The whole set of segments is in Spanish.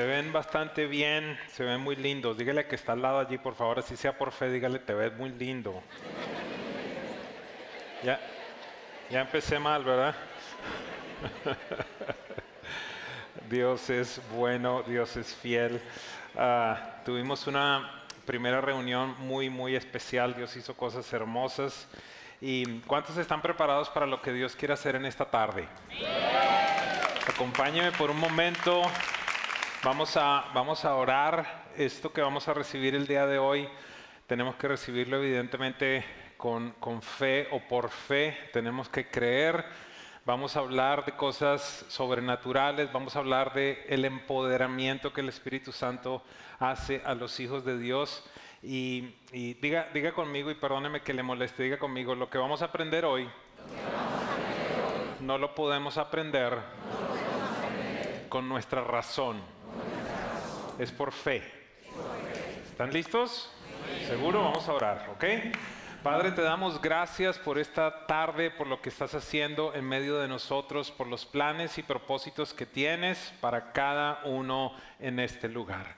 Se ven bastante bien, se ven muy lindos. Dígale que está al lado allí, por favor, así sea por fe, dígale, te ves muy lindo. Ya, ya empecé mal, ¿verdad? Dios es bueno, Dios es fiel. Ah, tuvimos una primera reunión muy, muy especial. Dios hizo cosas hermosas. ¿Y cuántos están preparados para lo que Dios quiere hacer en esta tarde? Acompáñeme por un momento. Vamos a, vamos a orar. Esto que vamos a recibir el día de hoy, tenemos que recibirlo evidentemente con, con fe o por fe. Tenemos que creer. Vamos a hablar de cosas sobrenaturales. Vamos a hablar de el empoderamiento que el Espíritu Santo hace a los hijos de Dios. Y, diga, diga conmigo, y perdóneme que le moleste, diga conmigo, lo que vamos a aprender hoy, no lo podemos aprender con nuestra razón. Es por fe. ¿Están listos? ¿Seguro? Vamos a orar, ¿ok? Padre, te damos gracias por esta tarde, por lo que estás haciendo en medio de nosotros, por los planes y propósitos que tienes para cada uno en este lugar.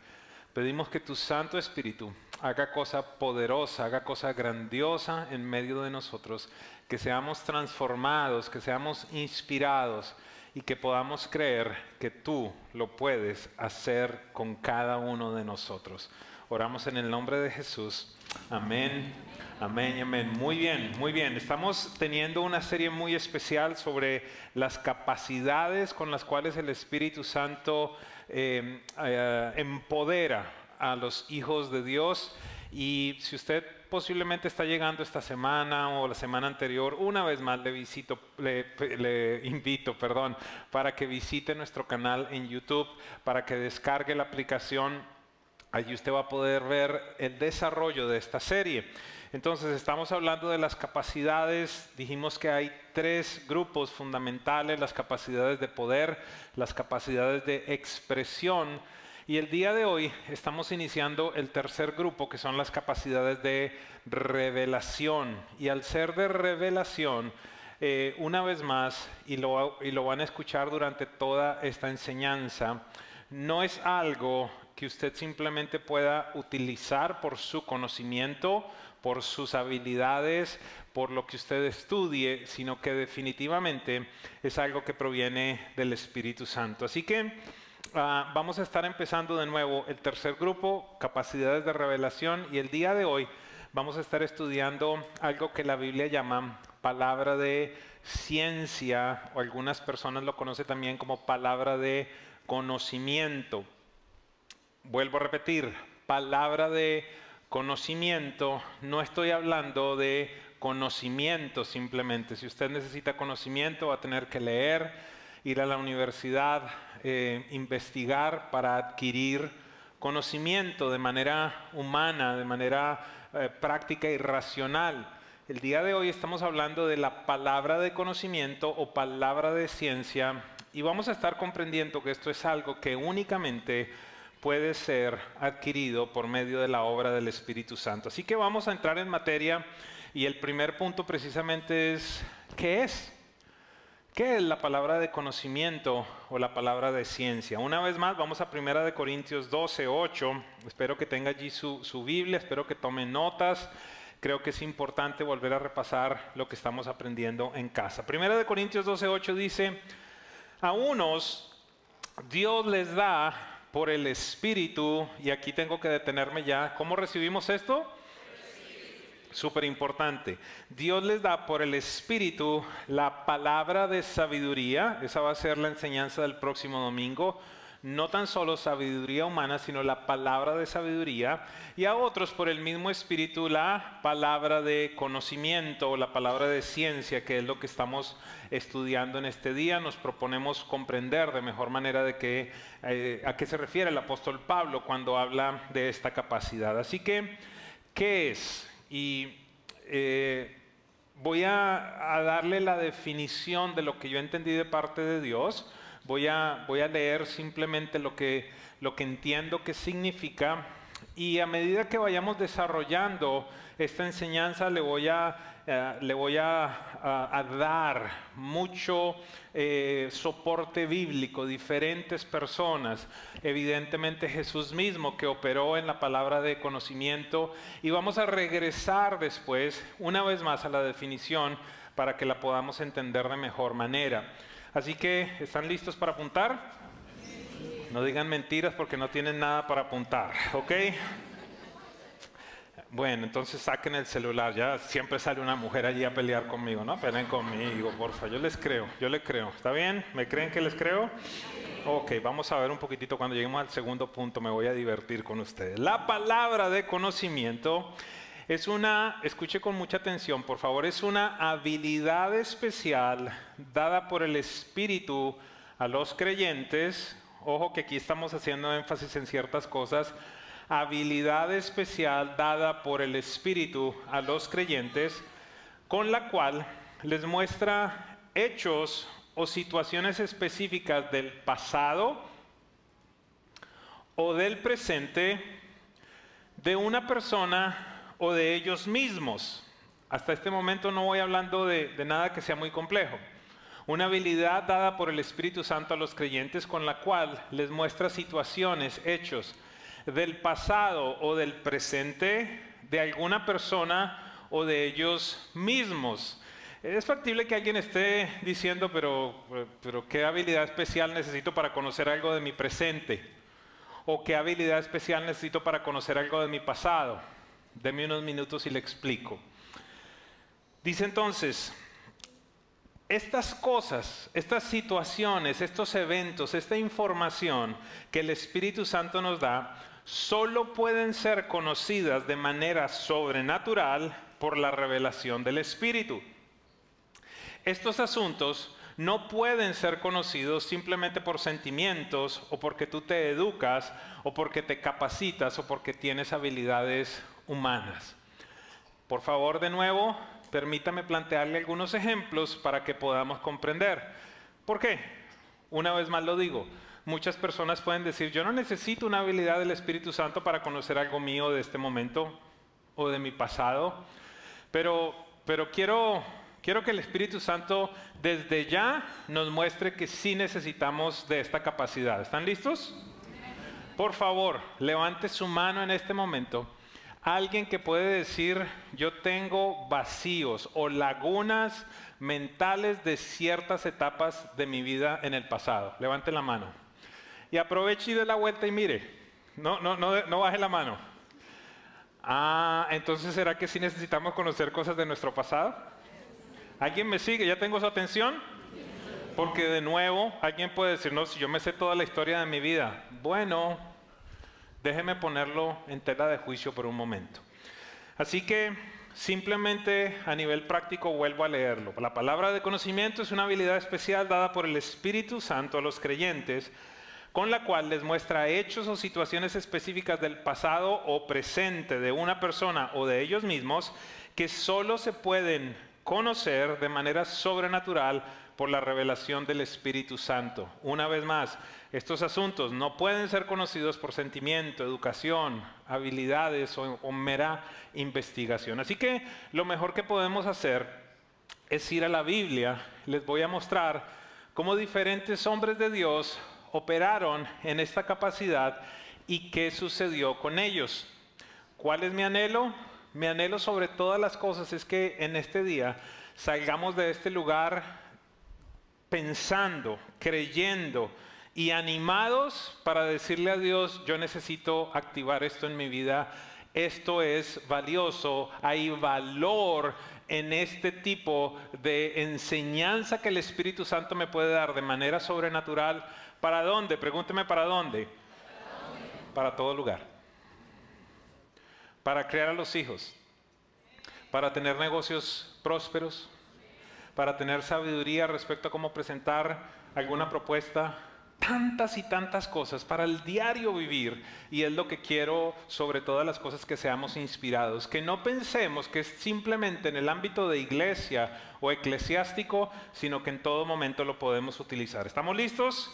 Pedimos que tu Santo Espíritu haga cosa poderosa, haga cosa grandiosa en medio de nosotros, que seamos transformados, que seamos inspirados y que podamos creer que tú lo puedes hacer con cada uno de nosotros. Oramos en el nombre de Jesús. Amén. Amén, amén. Muy bien, muy bien. Estamos teniendo una serie muy especial sobre las capacidades con las cuales el Espíritu Santo eh, eh, empodera a los hijos de Dios. Y si usted posiblemente está llegando esta semana o la semana anterior, una vez más le, invito perdón, para que visite nuestro canal en YouTube, para que descargue la aplicación. Allí usted va a poder ver el desarrollo de esta serie. Entonces estamos hablando de las capacidades, dijimos que hay tres grupos fundamentales, las capacidades de poder, las capacidades de expresión y el día de hoy estamos iniciando el tercer grupo que son las capacidades de revelación. Y al ser de revelación, eh, una vez más, y lo, y lo van a escuchar durante toda esta enseñanza, no es algo que usted simplemente pueda utilizar por su conocimiento, por sus habilidades, por lo que usted estudie, sino que definitivamente es algo que proviene del Espíritu Santo. Así que uh, vamos a estar empezando de nuevo el tercer grupo, capacidades de revelación, y el día de hoy vamos a estar estudiando algo que la Biblia llama palabra de ciencia, o algunas personas lo conocen también como palabra de conocimiento. Vuelvo a repetir, palabra de conocimiento, no estoy hablando de conocimiento simplemente. Si usted necesita conocimiento va a tener que leer, ir a la universidad, eh, investigar para adquirir conocimiento de manera humana, de manera eh, práctica y racional. El día de hoy estamos hablando de la palabra de conocimiento o palabra de ciencia y vamos a estar comprendiendo que esto es algo que únicamente puede ser adquirido por medio de la obra del Espíritu Santo. Así que vamos a entrar en materia y el primer punto precisamente es, ¿qué es? ¿Qué es la palabra de conocimiento o la palabra de ciencia? Una vez más, vamos a Primera de Corintios 12, 8. Espero que tenga allí su, su Biblia, espero que tome notas. Creo que es importante volver a repasar lo que estamos aprendiendo en casa. Primera de Corintios 12, 8 dice, a unos Dios les da por el Espíritu, y aquí tengo que detenerme ya, ¿cómo recibimos esto? Súper importante. Dios les da por el Espíritu la palabra de sabiduría, esa va a ser la enseñanza del próximo domingo, no tan solo sabiduría humana, sino la palabra de sabiduría, y a otros por el mismo espíritu la palabra de conocimiento o la palabra de ciencia, que es lo que estamos estudiando en este día. Nos proponemos comprender de mejor manera de qué, eh, a qué se refiere el apóstol Pablo cuando habla de esta capacidad. Así que, ¿qué es? Y eh, voy a, darle la definición de lo que yo entendí de parte de Dios. Voy a, leer simplemente lo que, lo que entiendo que significa y a medida que vayamos desarrollando esta enseñanza le voy a, eh, le voy a, dar mucho eh, soporte bíblico, diferentes personas, evidentemente Jesús mismo que operó en la palabra de conocimiento y vamos a regresar después una vez más a la definición para que la podamos entender de mejor manera. Así que, ¿están listos para apuntar? No digan mentiras porque no tienen nada para apuntar, ¿ok? Bueno, entonces saquen el celular, ya siempre sale una mujer allí a pelear conmigo, ¿no? Peleen conmigo, porfa, yo les creo, yo les creo, ¿está bien? ¿Me creen que les creo? Ok, vamos a ver un poquitito cuando lleguemos al segundo punto, me voy a divertir con ustedes. La palabra de conocimiento es una, escuche con mucha atención, por favor, es una habilidad especial dada por el Espíritu a los creyentes Ojo que aquí estamos haciendo énfasis en ciertas cosas. Habilidad especial dada por el Espíritu a los creyentes, con la cual les muestra hechos o situaciones específicas del pasado o del presente de una persona o de ellos mismos. Hasta este momento no voy hablando de, de nada que sea muy complejo una habilidad dada por el Espíritu Santo a los creyentes con la cual les muestra situaciones, hechos del pasado o del presente de alguna persona o de ellos mismos. Es factible que alguien esté diciendo, pero, pero ¿qué habilidad especial necesito para conocer algo de mi presente? ¿O qué habilidad especial necesito para conocer algo de mi pasado? Deme unos minutos y le explico. Dice entonces, estas cosas, estas situaciones, estos eventos, esta información que el Espíritu Santo nos da, solo pueden ser conocidas de manera sobrenatural por la revelación del Espíritu. Estos asuntos no pueden ser conocidos simplemente por sentimientos o porque tú te educas o porque te capacitas o porque tienes habilidades humanas. Por favor, de nuevo, permítame plantearle algunos ejemplos para que podamos comprender. ¿Por qué? Una vez más lo digo, muchas personas pueden decir, yo no necesito una habilidad del Espíritu Santo para conocer algo mío de este momento o de mi pasado, pero, pero quiero, quiero que el Espíritu Santo desde ya nos muestre que sí necesitamos de esta capacidad. ¿Están listos? Por favor, levante su mano en este momento Alguien que puede decir, yo tengo vacíos o lagunas mentales de ciertas etapas de mi vida en el pasado. Levante la mano. Y aproveche y dé la vuelta y mire. No, no, no, no baje la mano. Ah, entonces ¿será que sí necesitamos conocer cosas de nuestro pasado? ¿Alguien me sigue? ¿Ya tengo su atención? Porque de nuevo, alguien puede decir, no, si yo me sé toda la historia de mi vida. Bueno, Déjeme ponerlo en tela de juicio por un momento. Así que simplemente a nivel práctico vuelvo a leerlo. La palabra de conocimiento es una habilidad especial dada por el Espíritu Santo a los creyentes, con la cual les muestra hechos o situaciones específicas del pasado o presente de una persona o de ellos mismos que solo se pueden conocer de manera sobrenatural por la revelación del Espíritu Santo. Una vez más, estos asuntos no pueden ser conocidos por sentimiento, educación, habilidades o, mera investigación. Así que lo mejor que podemos hacer es ir a la Biblia. Les voy a mostrar cómo diferentes hombres de Dios operaron en esta capacidad y qué sucedió con ellos. ¿Cuál es mi anhelo? Mi anhelo sobre todas las cosas es que en este día salgamos de este lugar pensando, creyendo, y animados para decirle a Dios, yo necesito activar esto en mi vida, esto es valioso, hay valor en este tipo de enseñanza que el Espíritu Santo me puede dar de manera sobrenatural. ¿Para dónde? Pregúnteme para dónde. Para todo lugar. Para crear a los hijos. Para tener negocios prósperos. Para tener sabiduría respecto a cómo presentar alguna propuesta tantas y tantas cosas para el diario vivir y es lo que quiero sobre todas las cosas que seamos inspirados, que no pensemos que es simplemente en el ámbito de iglesia o eclesiástico, sino que en todo momento lo podemos utilizar. ¿Estamos listos?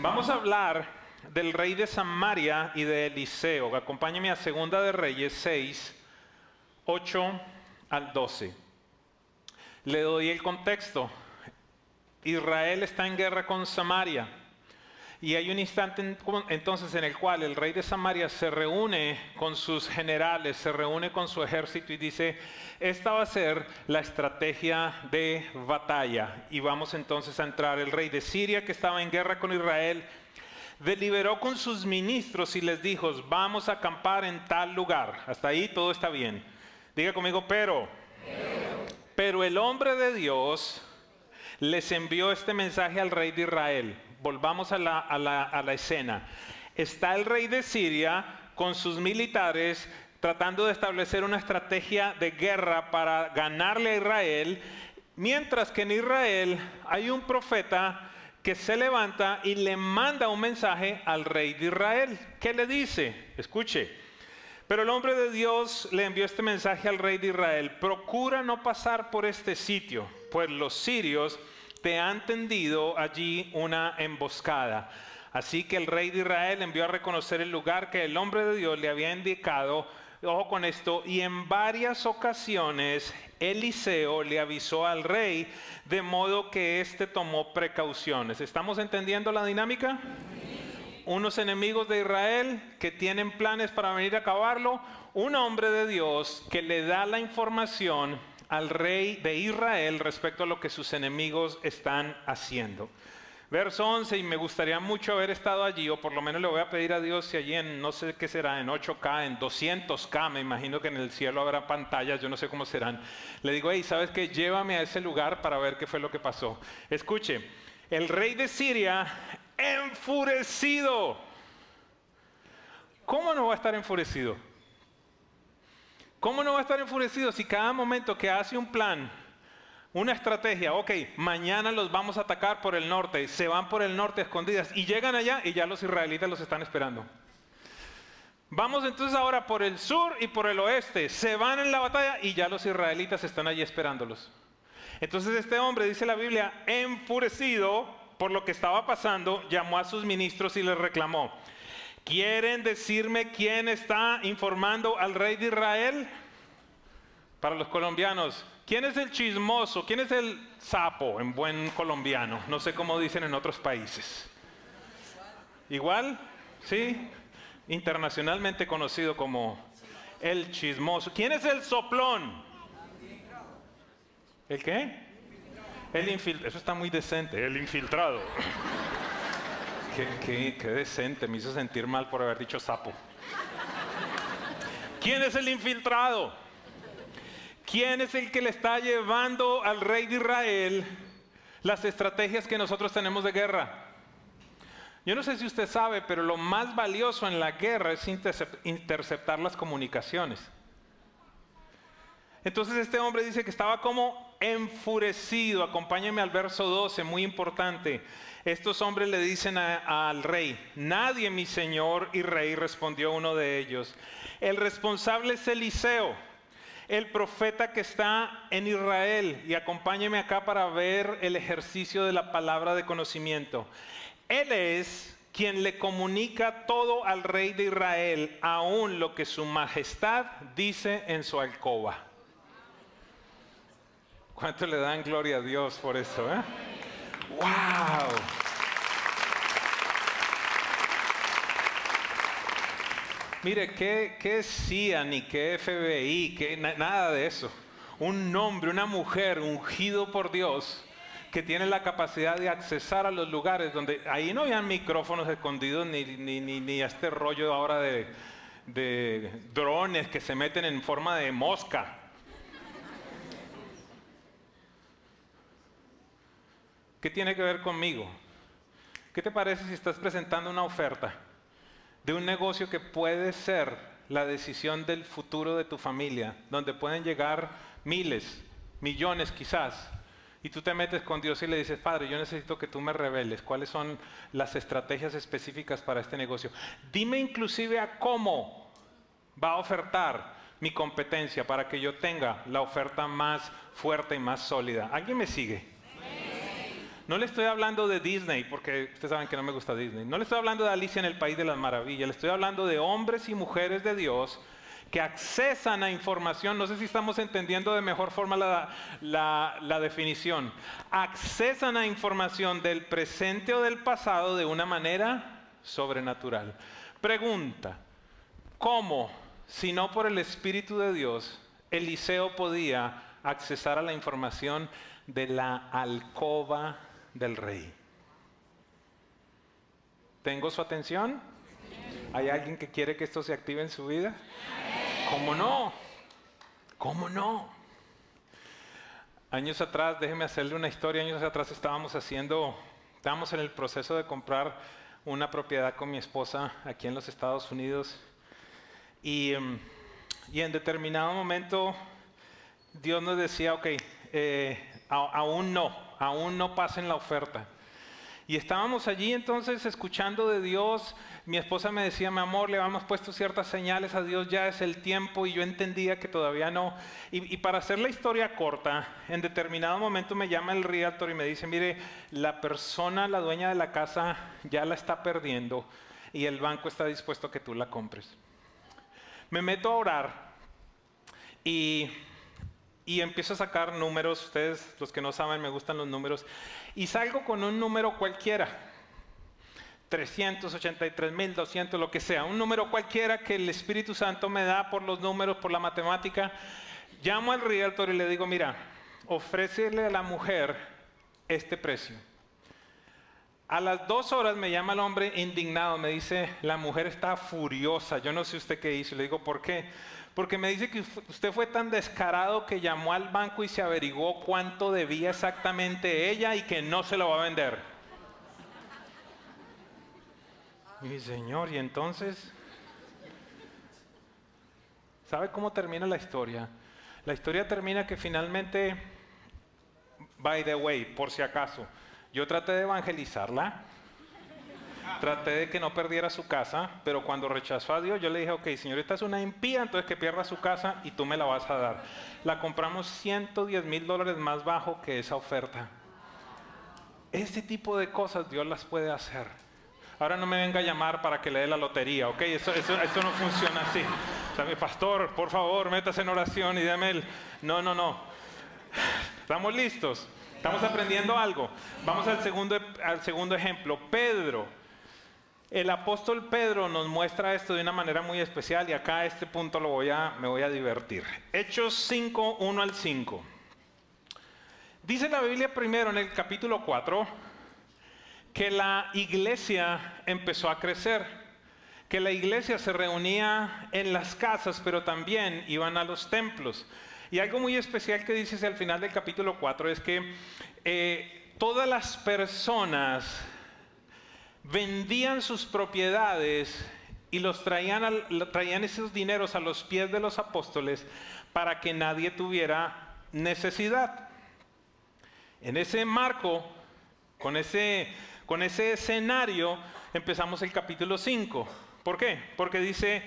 Vamos a hablar del rey de Samaria y de Eliseo. Acompáñeme a Segunda de Reyes 6, 8 al 12. Le doy el contexto. Israel está en guerra con Samaria. Y hay un instante entonces en el cual el rey de Samaria se reúne con sus generales, se reúne con su ejército y dice, esta va a ser la estrategia de batalla. Y vamos entonces a entrar. El rey de Siria que estaba en guerra con Israel deliberó con sus ministros y les dijo, vamos a acampar en tal lugar. Hasta ahí todo está bien. Diga conmigo, pero, pero el hombre de Dios les envió este mensaje al rey de Israel. Volvamos a la, escena. Está el rey de Siria con sus militares tratando de establecer una estrategia de guerra para ganarle a Israel, mientras que en Israel hay un profeta que se levanta y le manda un mensaje al rey de Israel. ¿Qué le dice? Escuche. Pero el hombre de Dios le envió este mensaje al rey de Israel. Procura no pasar por este sitio, pues los sirios te han tendido allí una emboscada. Así que el rey de Israel envió a reconocer el lugar que el hombre de Dios le había indicado. Ojo con esto, y en varias ocasiones Eliseo le avisó al rey, de modo que éste tomó precauciones. ¿Estamos entendiendo la dinámica? Unos enemigos de Israel que tienen planes para venir a acabarlo, un hombre de Dios que le da la información al rey de Israel respecto a lo que sus enemigos están haciendo. Verso 11, y me gustaría mucho haber estado allí, o por lo menos le voy a pedir a Dios si allí en, no sé qué será, en 8K, en 200K, me imagino que en el cielo habrá pantallas, yo no sé cómo serán. Le digo, hey, ¿sabes qué? Llévame a ese lugar para ver qué fue lo que pasó. Escuche, el rey de Siria, enfurecido. ¿Cómo no va a estar enfurecido? ¿Cómo no va a estar enfurecido si cada momento que hace un plan, una estrategia, ok, mañana los vamos a atacar por el norte, se van por el norte escondidas y llegan allá y ya los israelitas los están esperando? Vamos entonces ahora por el sur y por el oeste, se van en la batalla y ya los israelitas están allí esperándolos. Entonces este hombre, dice la Biblia, enfurecido por lo que estaba pasando, llamó a sus ministros y les reclamó, ¿Quieren decirme quién está informando al rey de Israel? Para los colombianos, ¿quién es el chismoso? ¿Quién es el sapo en buen colombiano? No sé cómo dicen en otros países. ¿Igual? ¿Sí? Internacionalmente conocido como el chismoso. ¿Quién es el soplón? ¿El qué? El infiltrado. Eso está muy decente. El infiltrado. Qué, decente, me hizo sentir mal por haber dicho sapo. ¿Quién es el infiltrado? ¿Quién es el que le está llevando al rey de Israel las estrategias que nosotros tenemos de guerra? Yo no sé si usted sabe, pero lo más valioso en la guerra es interceptar las comunicaciones. Entonces este hombre dice que estaba como enfurecido. Acompáñeme al verso 12, muy importante. Estos hombres le dicen al rey, nadie mi señor y rey, respondió uno de ellos. El responsable es Eliseo, el profeta que está en Israel. Y acompáñeme acá para ver el ejercicio de la palabra de conocimiento. Él es quien le comunica todo al rey de Israel, aún lo que su majestad dice en su alcoba. ¿Cuánto le dan gloria a Dios por eso? Eh? ¡Wow! Mire, ¿qué, qué CIA ni qué FBI? Qué, nada de eso. Un hombre, una mujer ungido por Dios que tiene la capacidad de accesar a los lugares donde ahí no habían micrófonos escondidos ni, ni, ni, este rollo ahora de drones que se meten en forma de mosca. ¿Qué tiene que ver conmigo? ¿Qué te parece si estás presentando una oferta de un negocio que puede ser la decisión del futuro de tu familia, donde pueden llegar miles, millones quizás, Y tú te metes con Dios y le dices, Padre, yo necesito que tú me reveles cuáles son las estrategias específicas para este negocio. Dime inclusive a cómo va a ofertar mi competencia para que yo tenga la oferta más fuerte y más sólida. ¿Alguien me sigue? No le estoy hablando de Disney, porque ustedes saben que no me gusta Disney. No le estoy hablando de Alicia en el País de las Maravillas. Le estoy hablando de hombres y mujeres de Dios que accesan a información, no sé si estamos entendiendo de mejor forma la, definición, accesan a información del presente o del pasado de una manera sobrenatural. Pregunta, ¿cómo, si no por el Espíritu de Dios, Eliseo podía accesar a la información de la alcoba del rey? ¿Tengo su atención? ¿Hay alguien que quiere que esto se active en su vida? ¿Cómo no? ¿Cómo no? Años atrás, déjeme hacerle una historia, años atrás estábamos haciendo, estábamos en el proceso de comprar una propiedad con mi esposa aquí en los Estados Unidos y, em, en determinado momento Dios nos decía, ok, eh, aún no, aún no pasen la oferta. Y estábamos allí entonces escuchando de Dios. Mi esposa me decía, mi amor, le habíamos puesto ciertas señales a Dios, ya es el tiempo y yo entendía que todavía no. Y, para hacer la historia corta, en determinado momento me llama el realtor y me dice, mire, la persona, la dueña de la casa, ya la está perdiendo y el banco está dispuesto a que tú la compres. Me meto a orar y y empiezo a sacar números, ustedes los que no saben me gustan los números, y salgo con un número cualquiera, 383 mil, 200, lo que sea, un número cualquiera que el Espíritu Santo me da por los números, por la matemática. Llamo al realtor y le digo, mira, ofrécele a la mujer este precio. A las dos horas me llama el hombre indignado, me dice, la mujer está furiosa, yo no sé usted qué hizo. Le digo, ¿por qué? Porque me dice que usted fue tan descarado que llamó al banco y se averiguó cuánto debía exactamente ella y que no se lo va a vender. Mi señor, y entonces, ¿sabe cómo termina la historia? La historia termina que finalmente, by the way, por si acaso, yo traté de evangelizarla, Traté de que no perdiera su casa, pero cuando rechazó a Dios, yo le dije, ok, señorita es una impía, entonces que pierda su casa y tú me la vas a dar. La compramos 110 mil dólares más bajo que esa oferta. Este tipo de cosas Dios las puede hacer. Ahora no me venga a llamar para que le dé la lotería, ¿ok? Eso, no funciona así. ¿Sabe, pastor, por favor, métase en oración y déme el... No, no, no. ¿Estamos listos? ¿Estamos aprendiendo algo? Vamos al segundo, al segundo ejemplo. Pedro el apóstol Pedro nos muestra esto de una manera muy especial y acá a este punto lo voy a, me voy a divertir. Hechos 5, 1 al 5. Dice la Biblia primero en el capítulo 4 que la iglesia empezó a crecer, que la iglesia se reunía en las casas, pero también iban a los templos. Y algo muy especial que dice al final del capítulo 4 es que eh, todas las personas vendían sus propiedades y los traían, traían esos dineros a los pies de los apóstoles para que nadie tuviera necesidad. En ese marco, con ese, con ese escenario, empezamos el capítulo 5. ¿Por qué? Porque dice,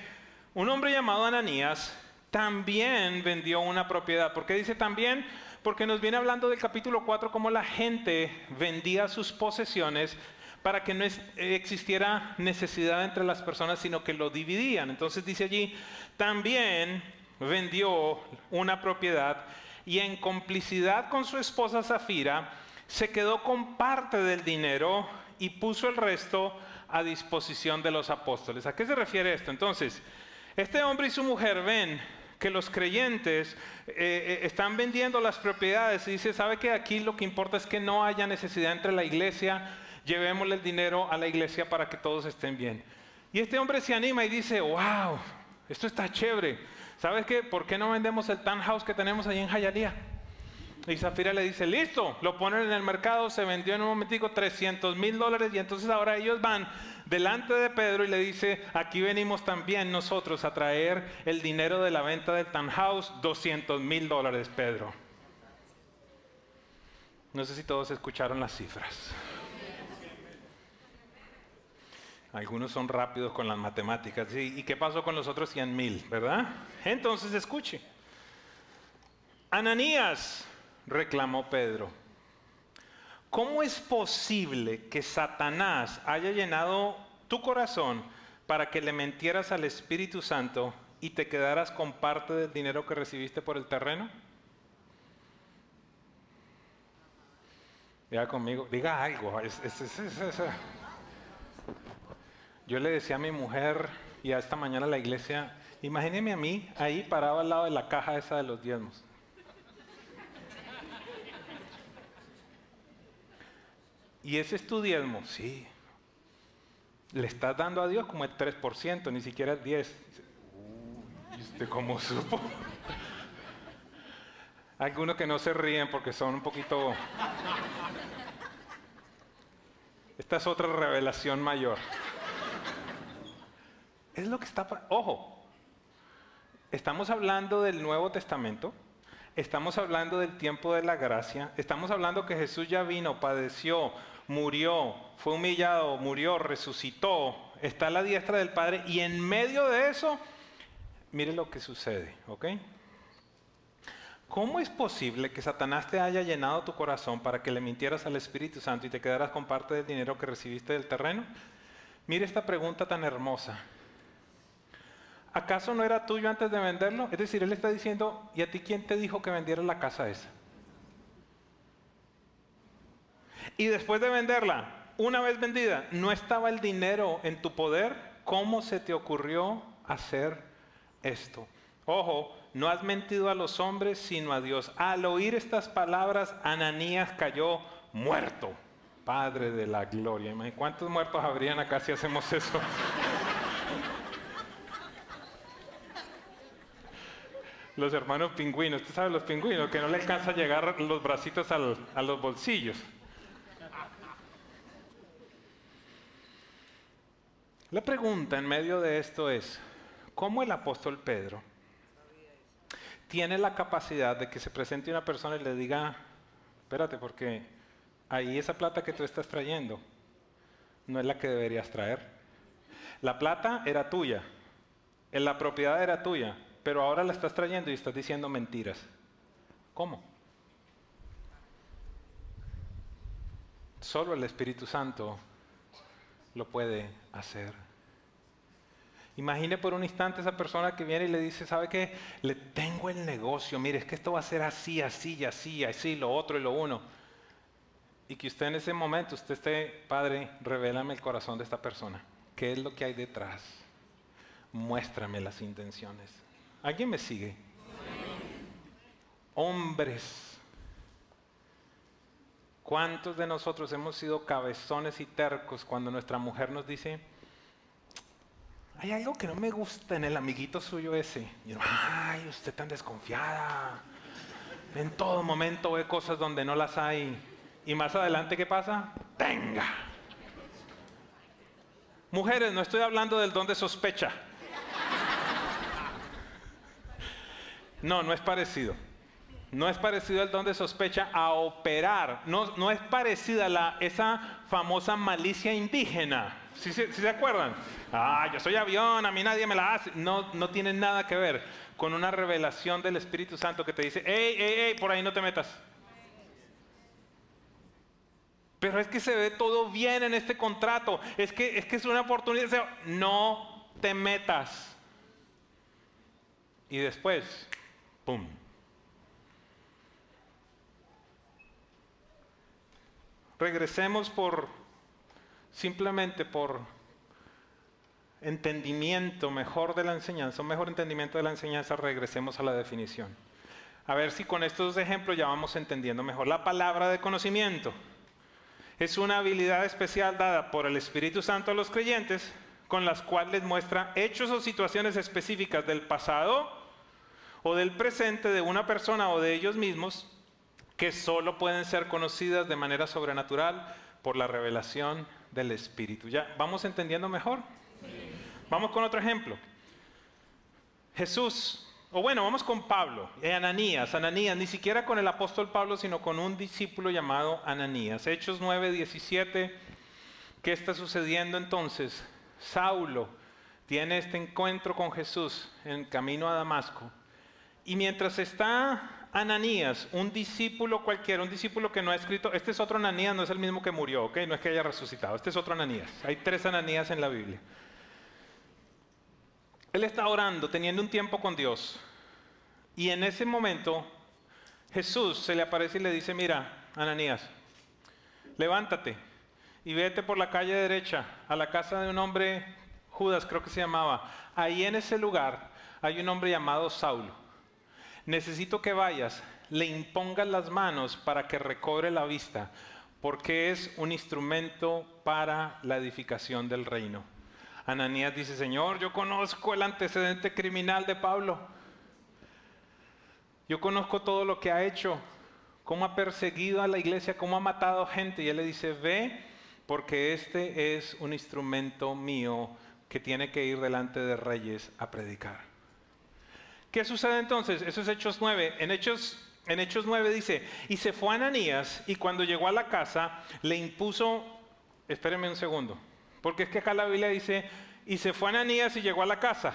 un hombre llamado Ananías también vendió una propiedad. ¿Por qué dice también? Porque nos viene hablando del capítulo 4 cómo la gente vendía sus posesiones para que no existiera necesidad entre las personas, sino que lo dividían. Entonces dice allí, también vendió una propiedad y en complicidad con su esposa Zafira, se quedó con parte del dinero y puso el resto a disposición de los apóstoles. ¿A qué se refiere esto? Entonces, este hombre y su mujer ven que los creyentes eh, eh, están vendiendo las propiedades y dice, ¿sabe que aquí lo que importa es que no haya necesidad entre la iglesia llevémosle el dinero a la iglesia para que todos estén bien. Y este hombre se anima y dice, wow, esto está chévere. ¿Sabes qué? ¿Por qué no vendemos el townhouse que tenemos ahí en Jayalía? Y Zafira le dice, listo, lo ponen en el mercado, se vendió en un momentico 300 mil dólares y entonces ahora ellos van delante de Pedro y le dice, aquí venimos también nosotros a traer el dinero de la venta del townhouse, 200 mil dólares, Pedro. No sé si todos escucharon las cifras. Algunos son rápidos con las matemáticas. ¿Y qué pasó con los otros 100 mil? ¿Verdad? Entonces escuche. Ananías, reclamó Pedro, ¿cómo es posible que Satanás haya llenado tu corazón para que le mentieras al Espíritu Santo y te quedaras con parte del dinero que recibiste por el terreno? Diga conmigo, diga algo. Yo le decía a mi mujer y a esta mañana a la iglesia, imagíneme a mí ahí parado al lado de la caja esa de los diezmos. ¿Y ese es tu diezmo? Sí. Le estás dando a Dios como el 3%, ni siquiera el 10%. Uy, ¿usted cómo supo? Algunos que no se ríen porque son un poquito... Esta es otra revelación mayor. Es lo que está... Ojo, estamos hablando del Nuevo Testamento, estamos hablando del tiempo de la gracia, estamos hablando que Jesús ya vino, padeció, murió, fue humillado, murió, resucitó, está a la diestra del Padre y en medio de eso, mire lo que sucede, ¿ok? ¿Cómo es posible que Satanás te haya llenado tu corazón para que le mintieras al Espíritu Santo y te quedaras con parte del dinero que recibiste del terreno? Mire esta pregunta tan hermosa. ¿Acaso no era tuyo antes de venderlo? Es decir, él está diciendo, ¿y a ti quién te dijo que vendieras la casa esa? Y después de venderla, una vez vendida, ¿no estaba el dinero en tu poder? ¿Cómo se te ocurrió hacer esto? Ojo, no has mentido a los hombres, sino a Dios. Al oír estas palabras, Ananías cayó muerto. Padre de la gloria. ¿Cuántos muertos habrían acá si hacemos eso? Los hermanos pingüinos. Usted sabe los pingüinos, que no le alcanza a llegar los bracitos a los bolsillos. La pregunta en medio de esto es, ¿cómo el apóstol Pedro tiene la capacidad de que se presente una persona y le diga, espérate, porque ahí esa plata que tú estás trayendo no es la que deberías traer? La plata era tuya, la propiedad era tuya, pero ahora la estás trayendo y estás diciendo mentiras. ¿Cómo? Solo el Espíritu Santo lo puede hacer. Imagine por un instante esa persona que viene y le dice, ¿sabe qué? Le tengo el negocio, mire, es que esto va a ser así, así, y así, así, lo otro y lo uno. Y que usted en ese momento, usted esté, Padre, revélame el corazón de esta persona. ¿Qué es lo que hay detrás? Muéstrame las intenciones. ¿Alguien me sigue? Hombres. ¿Cuántos de nosotros hemos sido cabezones y tercos cuando nuestra mujer nos dice, hay algo que no me gusta en el amiguito suyo ese? Y ay, usted tan desconfiada. En todo momento ve cosas donde no las hay. Y más adelante, ¿qué pasa? Tenga. Mujeres, no estoy hablando del don de sospecha. No, no es parecido. No es parecido el don de sospecha a operar. No, no es parecida la, esa famosa malicia indígena. ¿Sí, se acuerdan? Ah, yo soy avión, a mí nadie me la hace. No, no tiene nada que ver con una revelación del Espíritu Santo que te dice, ¡Ey, ey, ey! Por ahí no te metas. Pero es que se ve todo bien en este contrato. Es que es, que es una oportunidad. No te metas. Y después, ¡Pum! Regresemos por simplemente por entendimiento mejor de la enseñanza, un mejor entendimiento de la enseñanza, regresemos a la definición. A ver si con estos ejemplos ya vamos entendiendo mejor. La palabra de conocimiento es una habilidad especial dada por el Espíritu Santo a los creyentes con las cuales muestra hechos o situaciones específicas del pasado o del presente de una persona o de ellos mismos que solo pueden ser conocidas de manera sobrenatural por la revelación del Espíritu. ¿Ya vamos entendiendo mejor? Vamos con otro ejemplo. Jesús o bueno, vamos con Pablo, eh, Ananías, Ananías, ni siquiera con el apóstol Pablo, sino con un discípulo llamado Ananías. Hechos 9, 17, ¿qué está sucediendo entonces? Saulo tiene este encuentro con Jesús en camino a Damasco. Y mientras está Ananías, un discípulo cualquiera, un discípulo que no ha escrito, este es otro Ananías, no es el mismo que murió, ¿ok? No es que haya resucitado, este es otro Ananías. Hay tres Ananías en la Biblia. Él está orando, teniendo un tiempo con Dios. Y en ese momento Jesús se le aparece y le dice, mira, Ananías, levántate y vete por la calle derecha a la casa de un hombre, Judas creo que se llamaba. Ahí en ese lugar hay un hombre llamado Saulo. Necesito que vayas, le impongas las manos para que recobre la vista, porque es un instrumento para la edificación del reino. Ananías dice, Señor, yo conozco el antecedente criminal de Pablo. Yo conozco todo lo que ha hecho, cómo ha perseguido a la iglesia, cómo ha matado gente. Y él le dice, ve, porque este es un instrumento mío que tiene que ir delante de reyes a predicar. ¿Qué sucede entonces? Eso es Hechos 9. En Hechos, en Hechos 9 dice, y se fue a Ananías y cuando llegó a la casa le impuso, espérenme un segundo, porque es que acá la Biblia dice, y se fue a Ananías y llegó a la casa.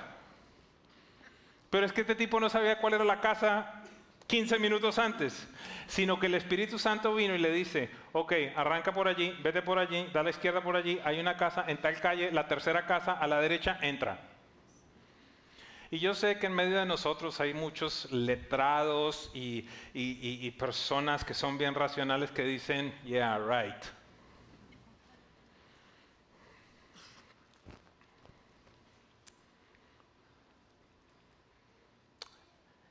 Pero es que este tipo no sabía cuál era la casa 15 minutos antes, sino que el Espíritu Santo vino y le dice, ok, arranca por allí, vete por allí, da la izquierda por allí, hay una casa en tal calle, la tercera casa a la derecha, entra. Y yo sé que en medio de nosotros hay muchos letrados y, y personas que son bien racionales que dicen, yeah, right.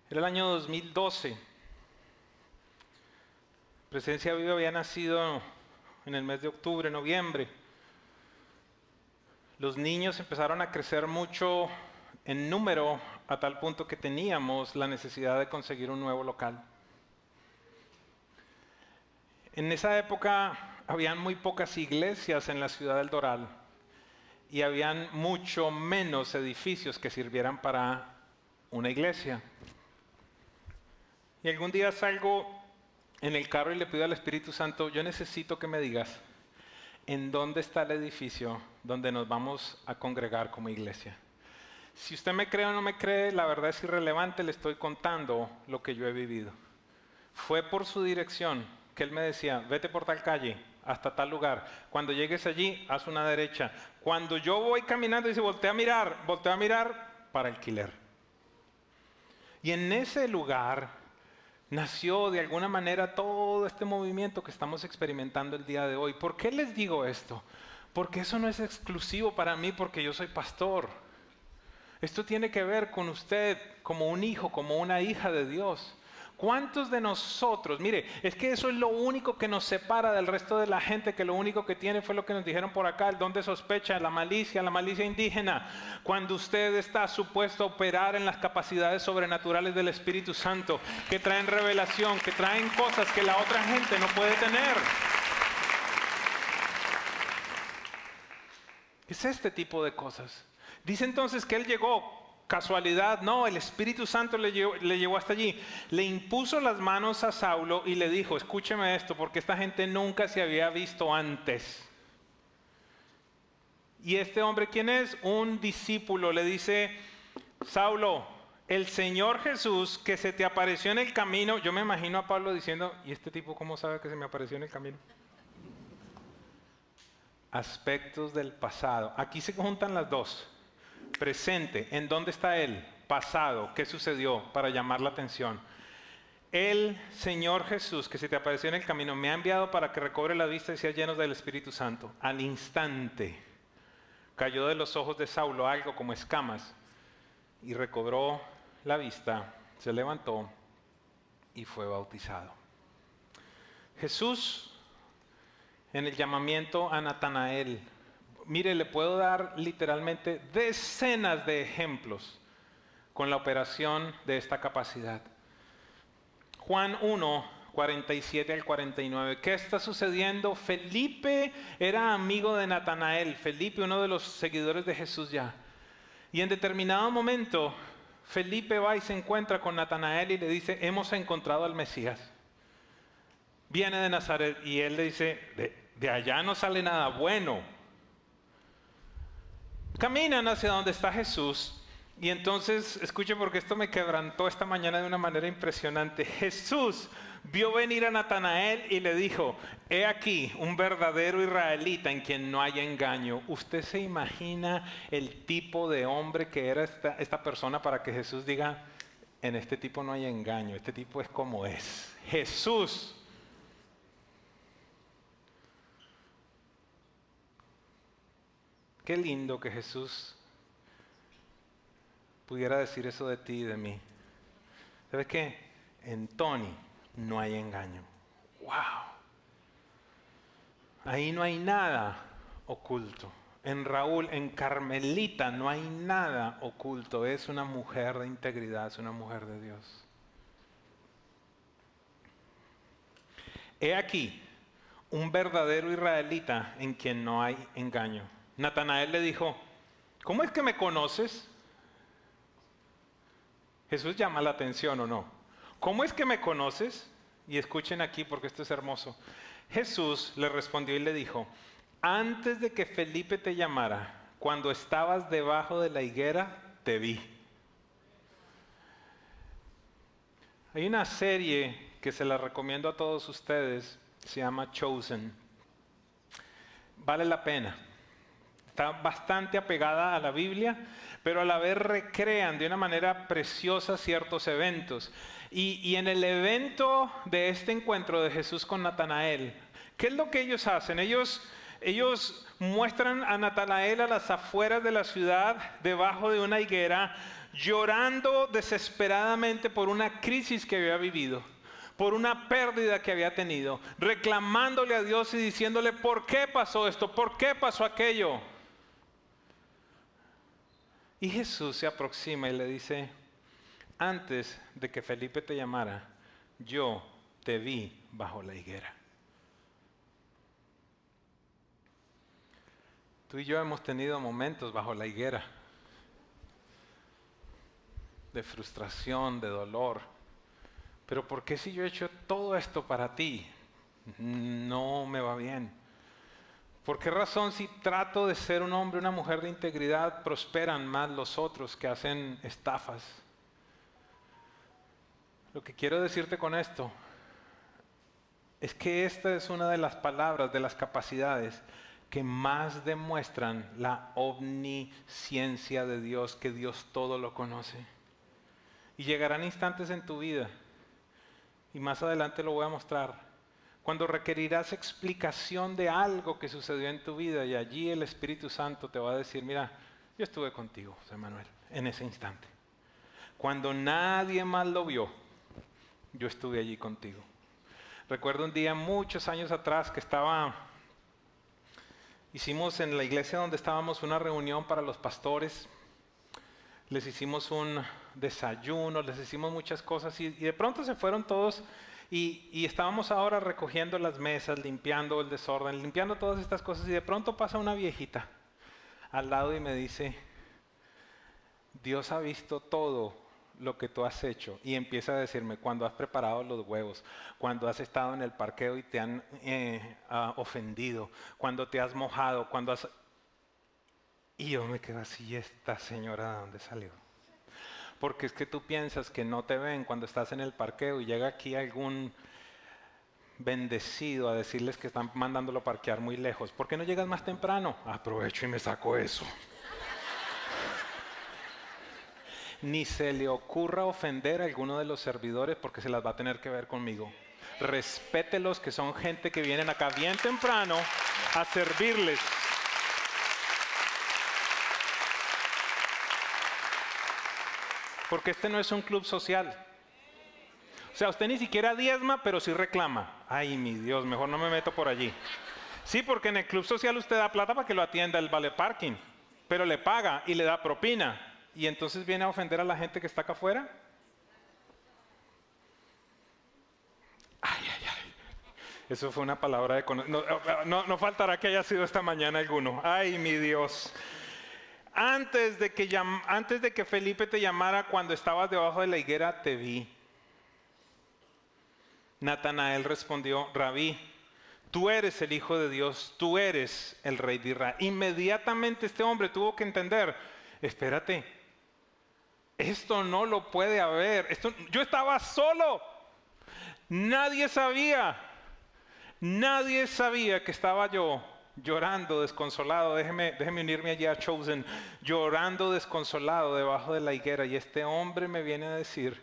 Era el año 2012. Presencia Viva había nacido en el mes de octubre, noviembre. Los niños empezaron a crecer mucho en número a tal punto que teníamos la necesidad de conseguir un nuevo local. En esa época habían muy pocas iglesias en la ciudad del Doral y habían mucho menos edificios que sirvieran para una iglesia. Y algún día salgo en el carro y le pido al Espíritu Santo, yo necesito que me digas en dónde está el edificio donde nos vamos a congregar como iglesia. Si usted me cree o no me cree, la verdad es irrelevante, le estoy contando lo que yo he vivido. Fue por su dirección que él me decía, vete por tal calle, hasta tal lugar. Cuando llegues allí, haz una derecha. Cuando yo voy caminando, dice, voltea a mirar, voltea a mirar para alquiler. Y en ese lugar nació de alguna manera todo este movimiento que estamos experimentando el día de hoy. ¿Por qué les digo esto? Porque eso no es exclusivo para mí porque yo soy pastor. Esto tiene que ver con usted como un hijo, como una hija de Dios. ¿Cuántos de nosotros, mire, es que eso es lo único que nos separa del resto de la gente, que lo único que tiene fue lo que nos dijeron por acá, el don de sospecha, la malicia, la malicia indígena. Cuando usted está supuesto a operar en las capacidades sobrenaturales del Espíritu Santo, que traen revelación, que traen cosas que la otra gente no puede tener. Es este tipo de cosas. Dice entonces que Él llegó casualidad, no, el Espíritu Santo le llevó, hasta allí. Le impuso las manos a Saulo y le dijo, escúcheme esto, porque esta gente nunca se había visto antes. Y este hombre, ¿quién es? Un discípulo, le dice, Saulo, el Señor Jesús que se te apareció en el camino, yo me imagino a Pablo diciendo, ¿y este tipo cómo sabe que se me apareció en el camino? Aspectos del pasado. Aquí se juntan las dos presente, ¿en dónde está Él? Pasado, ¿qué sucedió para llamar la atención? El Señor Jesús, que se te apareció en el camino, me ha enviado para que recobre la vista y sea lleno del Espíritu Santo. Al instante cayó de los ojos de Saulo algo como escamas y recobró la vista, se levantó y fue bautizado. Jesús, en el llamamiento a Natanael, mire, le puedo dar literalmente decenas de ejemplos con la operación de esta capacidad. Juan 1, 47 al 49. ¿Qué está sucediendo? Felipe era amigo de Natanael, Felipe uno de los seguidores de Jesús ya. Y en determinado momento, Felipe va y se encuentra con Natanael y le dice, hemos encontrado al Mesías. Viene de Nazaret y él le dice, de, allá no sale nada bueno. Caminan hacia donde está Jesús y entonces, escuche porque esto me quebrantó esta mañana de una manera impresionante. Jesús vio venir a Natanael y le dijo, he aquí un verdadero israelita en quien no hay engaño. ¿Usted se imagina el tipo de hombre que era esta, esta persona para que Jesús diga, en este tipo no hay engaño, este tipo es como es? Jesús. Qué lindo que Jesús pudiera decir eso de ti y de mí. ¿Sabes qué? En Tony no hay engaño. ¡Wow! Ahí no hay nada oculto. En Raúl, en Carmelita, no hay nada oculto. Es una mujer de integridad, es una mujer de Dios. He aquí un verdadero israelita en quien no hay engaño. Natanael le dijo, ¿cómo es que me conoces? Jesús llama la atención o no. ¿cómo es que me conoces? Y escuchen aquí porque esto es hermoso. Jesús le respondió y le dijo, antes de que Felipe te llamara, cuando estabas debajo de la higuera, te vi. Hay una serie que se la recomiendo a todos ustedes, se llama Chosen. Vale la pena. Está bastante apegada a la Biblia, pero a la vez recrean de una manera preciosa ciertos eventos. Y, en el evento de este encuentro de Jesús con Natanael, ¿qué es lo que ellos hacen? Ellos, ellos muestran a Natanael a las afueras de la ciudad, debajo de una higuera, llorando desesperadamente por una crisis que había vivido por una pérdida que había tenido, reclamándole a Dios y diciéndole, ¿por qué pasó esto? ¿Por qué pasó aquello? Y Jesús se aproxima y le dice, antes de que Felipe te llamara, yo te vi bajo la higuera. Tú y yo hemos tenido momentos bajo la higuera de frustración, de dolor. Pero ¿por qué si yo he hecho todo esto para ti, no me va bien? ¿Por qué razón si trato de ser un hombre, una mujer de integridad, prosperan más los otros que hacen estafas? Lo que quiero decirte con esto es que esta es una de las palabras, de las capacidades que más demuestran la omnisciencia de Dios, que Dios todo lo conoce. Y llegarán instantes en tu vida, y más adelante lo voy a mostrar, cuando requerirás explicación de algo que sucedió en tu vida y allí el Espíritu Santo te va a decir, mira, yo estuve contigo, José Manuel, en ese instante. Cuando nadie más lo vio, yo estuve allí contigo. Recuerdo un día muchos años atrás que estaba, hicimos en la iglesia donde estábamos una reunión para los pastores, les hicimos un desayuno, les hicimos muchas cosas y, de pronto se fueron todos y, estábamos ahora recogiendo las mesas, limpiando el desorden, limpiando todas estas cosas y de pronto pasa una viejita al lado y me dice, Dios ha visto todo lo que tú has hecho y empieza a decirme cuando has preparado los huevos, cuando has estado en el parqueo y te han eh, ah, ofendido, cuando te has mojado, cuando has... Y yo me quedo así, esta señora de dónde salió? Porque es que tú piensas que no te ven cuando estás en el parqueo y llega aquí algún bendecido a decirles que están mandándolo parquear muy lejos. ¿Por qué no llegas más temprano? Aprovecho y me saco eso. ni se le ocurra ofender a alguno de los servidores porque se las va a tener que ver conmigo. Respételos que son gente que vienen acá bien temprano a servirles. Porque este no es un club social. O sea, usted ni siquiera diezma, pero sí reclama. Ay, mi Dios, mejor no me meto por allí. Sí, porque en el club social usted da plata para que lo atienda el vale parking, pero le paga y le da propina y entonces viene a ofender a la gente que está acá afuera. Ay, ay, ay. Eso fue una palabra de... No, no, no faltará que haya sido esta mañana alguno. Ay, mi Dios. Antes de, que Felipe te llamara cuando estabas debajo de la higuera, te vi. Natanael respondió, Rabí, tú eres el Hijo de Dios, tú eres el Rey de Israel. Inmediatamente este hombre tuvo que entender, espérate, esto no lo puede haber. Esto, yo estaba solo, nadie sabía, nadie sabía que estaba yo llorando, desconsolado. Déjeme, déjeme unirme allí a Chosen, llorando, desconsolado debajo de la higuera. Y este hombre me viene a decir,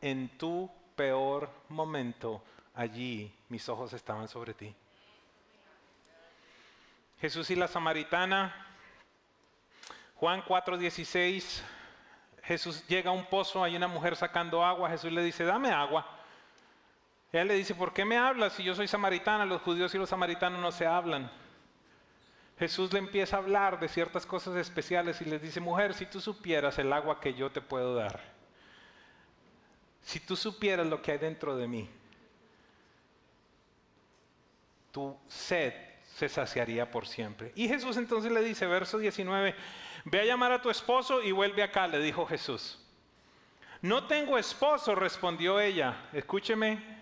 en tu peor momento, allí mis ojos estaban sobre ti. Jesús y la samaritana, Juan 4:16, Jesús llega a un pozo, hay una mujer sacando agua, Jesús le dice, dame agua. Ella le dice, ¿por qué me hablas si yo soy samaritana? Los judíos y los samaritanos no se hablan. Jesús le empieza a hablar de ciertas cosas especiales y les dice, mujer, si tú supieras el agua que yo te puedo dar, si tú supieras lo que hay dentro de mí, tu sed se saciaría por siempre. Y Jesús entonces le dice, verso 19, ve a llamar a tu esposo y vuelve acá, le dijo Jesús. No tengo esposo, respondió ella. Escúcheme,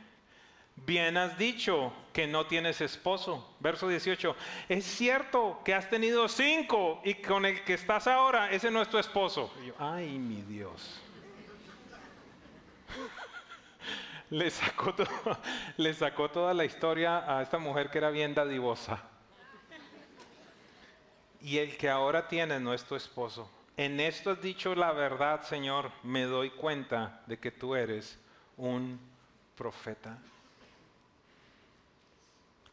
Bien has dicho que no tienes esposo. Verso 18. Es cierto que has tenido cinco y con el que estás ahora, ese no es tu esposo. Ay, mi Dios. le, sacó toda la historia a esta mujer que era bien dadivosa. Y el que ahora tienes no es tu esposo. En esto has dicho la verdad, Señor. Me doy cuenta de que tú eres un profeta.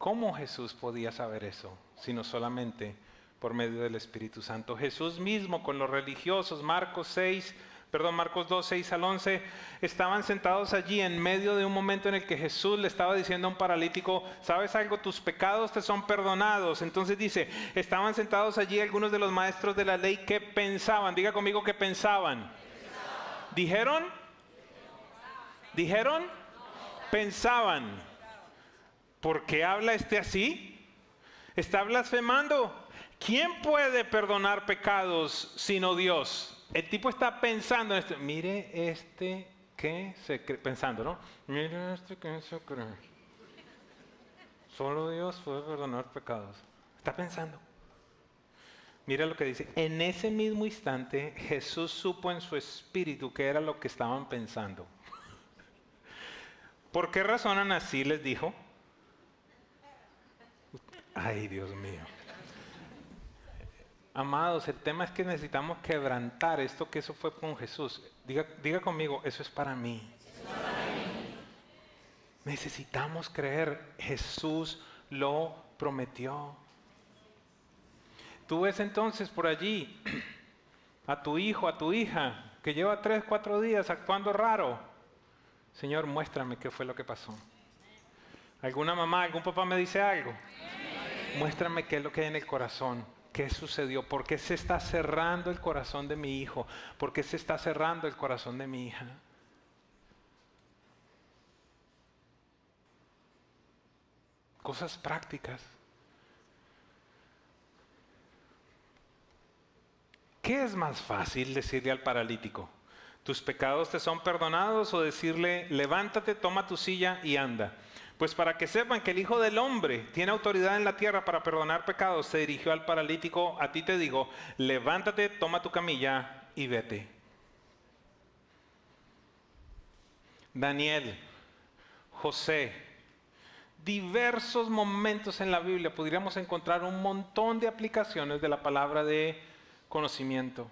¿Cómo Jesús podía saber eso? Sino solamente por medio del Espíritu Santo. Jesús mismo con los religiosos, Marcos 6, perdón, Marcos 2, 6 al 11, estaban sentados allí en medio de un momento en el que Jesús le estaba diciendo a un paralítico, ¿sabes algo? Tus pecados te son perdonados. Entonces dice, estaban sentados allí algunos de los maestros de la ley que pensaban, diga conmigo que pensaban. ¿Dijeron? ¿Dijeron? Pensaban. ¿Por qué habla este así? Está blasfemando. ¿Quién puede perdonar pecados sino Dios? El tipo está pensando en esto. Mire este que se cree, pensando, ¿no? Mire este que se cree. Solo Dios puede perdonar pecados. Está pensando. Mira lo que dice. En ese mismo instante Jesús supo en su espíritu que era lo que estaban pensando. ¿Por qué razonan así? Les dijo. Ay, Dios mío. Amados, el tema es que necesitamos quebrantar esto que eso fue con Jesús. Diga, conmigo, eso es para mí. Necesitamos creer, Jesús lo prometió. Tú ves entonces por allí a tu hijo, a tu hija, que lleva tres, cuatro días actuando raro. Señor, muéstrame qué fue lo que pasó. ¿Alguna mamá, algún papá me dice algo? Muéstrame qué es lo que hay en el corazón. ¿Qué sucedió? ¿Por qué se está cerrando el corazón de mi hijo? ¿Por qué se está cerrando el corazón de mi hija? Cosas prácticas. ¿Qué es más fácil decirle al paralítico? ¿Tus pecados te son perdonados o decirle, levántate, toma tu silla y anda? Pues para que sepan que el Hijo del Hombre tiene autoridad en la tierra para perdonar pecados, se dirigió al paralítico, a ti te digo, levántate, toma tu camilla y vete. Daniel, José, diversos momentos en la Biblia podríamos encontrar un montón de aplicaciones de la palabra de conocimiento.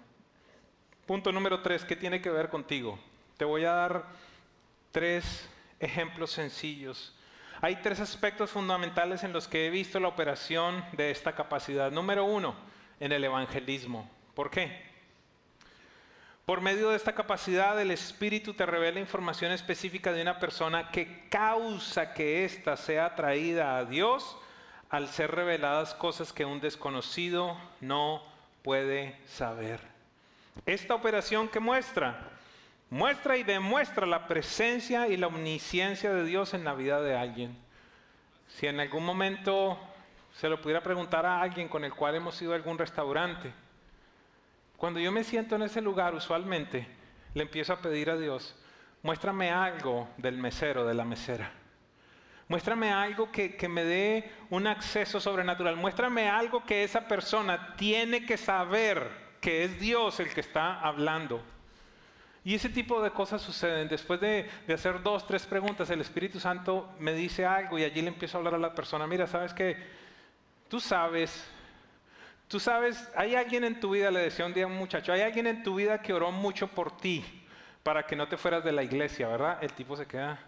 Punto número tres, ¿qué tiene que ver contigo? Te voy a dar tres ejemplos sencillos hay tres aspectos fundamentales en los que he visto la operación de esta capacidad. Número uno, en el evangelismo. ¿Por qué? Por medio de esta capacidad, el Espíritu te revela información específica de una persona que causa que ésta sea atraída a Dios al ser reveladas cosas que un desconocido no puede saber. Esta operación que muestra muestra y demuestra la presencia y la omnisciencia de Dios en la vida de alguien. Si en algún momento se lo pudiera preguntar a alguien con el cual hemos ido a algún restaurante, Cuando yo me siento en ese lugar, usualmente le empiezo a pedir a Dios, muéstrame algo del mesero, de la mesera. Muéstrame algo que, que, me dé un acceso sobrenatural. Muéstrame algo que esa persona tiene que saber que es Dios el que está hablando. Y ese tipo de cosas suceden. Después de, hacer dos, tres preguntas, el Espíritu Santo me dice algo y allí le empiezo a hablar a la persona. Mira, sabes que tú sabes, tú sabes, hay alguien en tu vida, le decía un día a un muchacho, hay alguien en tu vida que oró mucho por ti para que no te fueras de la iglesia, ¿verdad? El tipo se queda.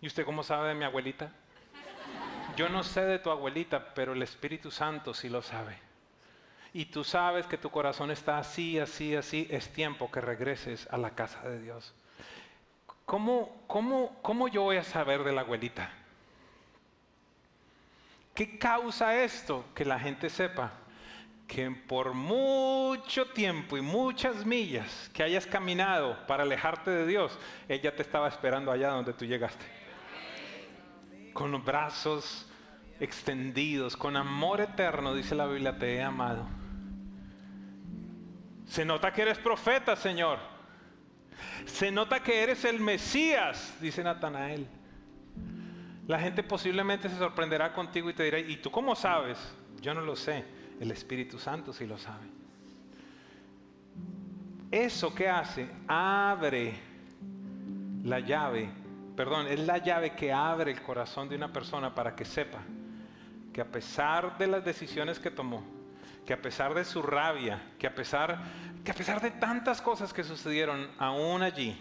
¿Y usted cómo sabe de mi abuelita? Yo no sé de tu abuelita, pero el Espíritu Santo sí lo sabe. Y tú sabes que tu corazón está así, así, así. Es tiempo que regreses a la casa de Dios. ¿Cómo, cómo, cómo yo voy a saber de la abuelita? ¿Qué causa esto? Que la gente sepa que por mucho tiempo y muchas millas que hayas caminado para alejarte de Dios, ella te estaba esperando allá donde tú llegaste con los brazos extendidos, con amor eterno, dice la Biblia, te he amado. Se nota que eres profeta, Señor. Se nota que eres el Mesías, dice Natanael. La gente posiblemente se sorprenderá contigo y te dirá, ¿y tú cómo sabes? Yo no lo sé, el Espíritu Santo sí lo sabe. Eso que hace, abre la llave perdón, es la llave que abre el corazón de una persona para que sepa que a pesar de las decisiones que tomó, que a pesar de su rabia, que a pesar, que a pesar de tantas cosas que sucedieron aún allí,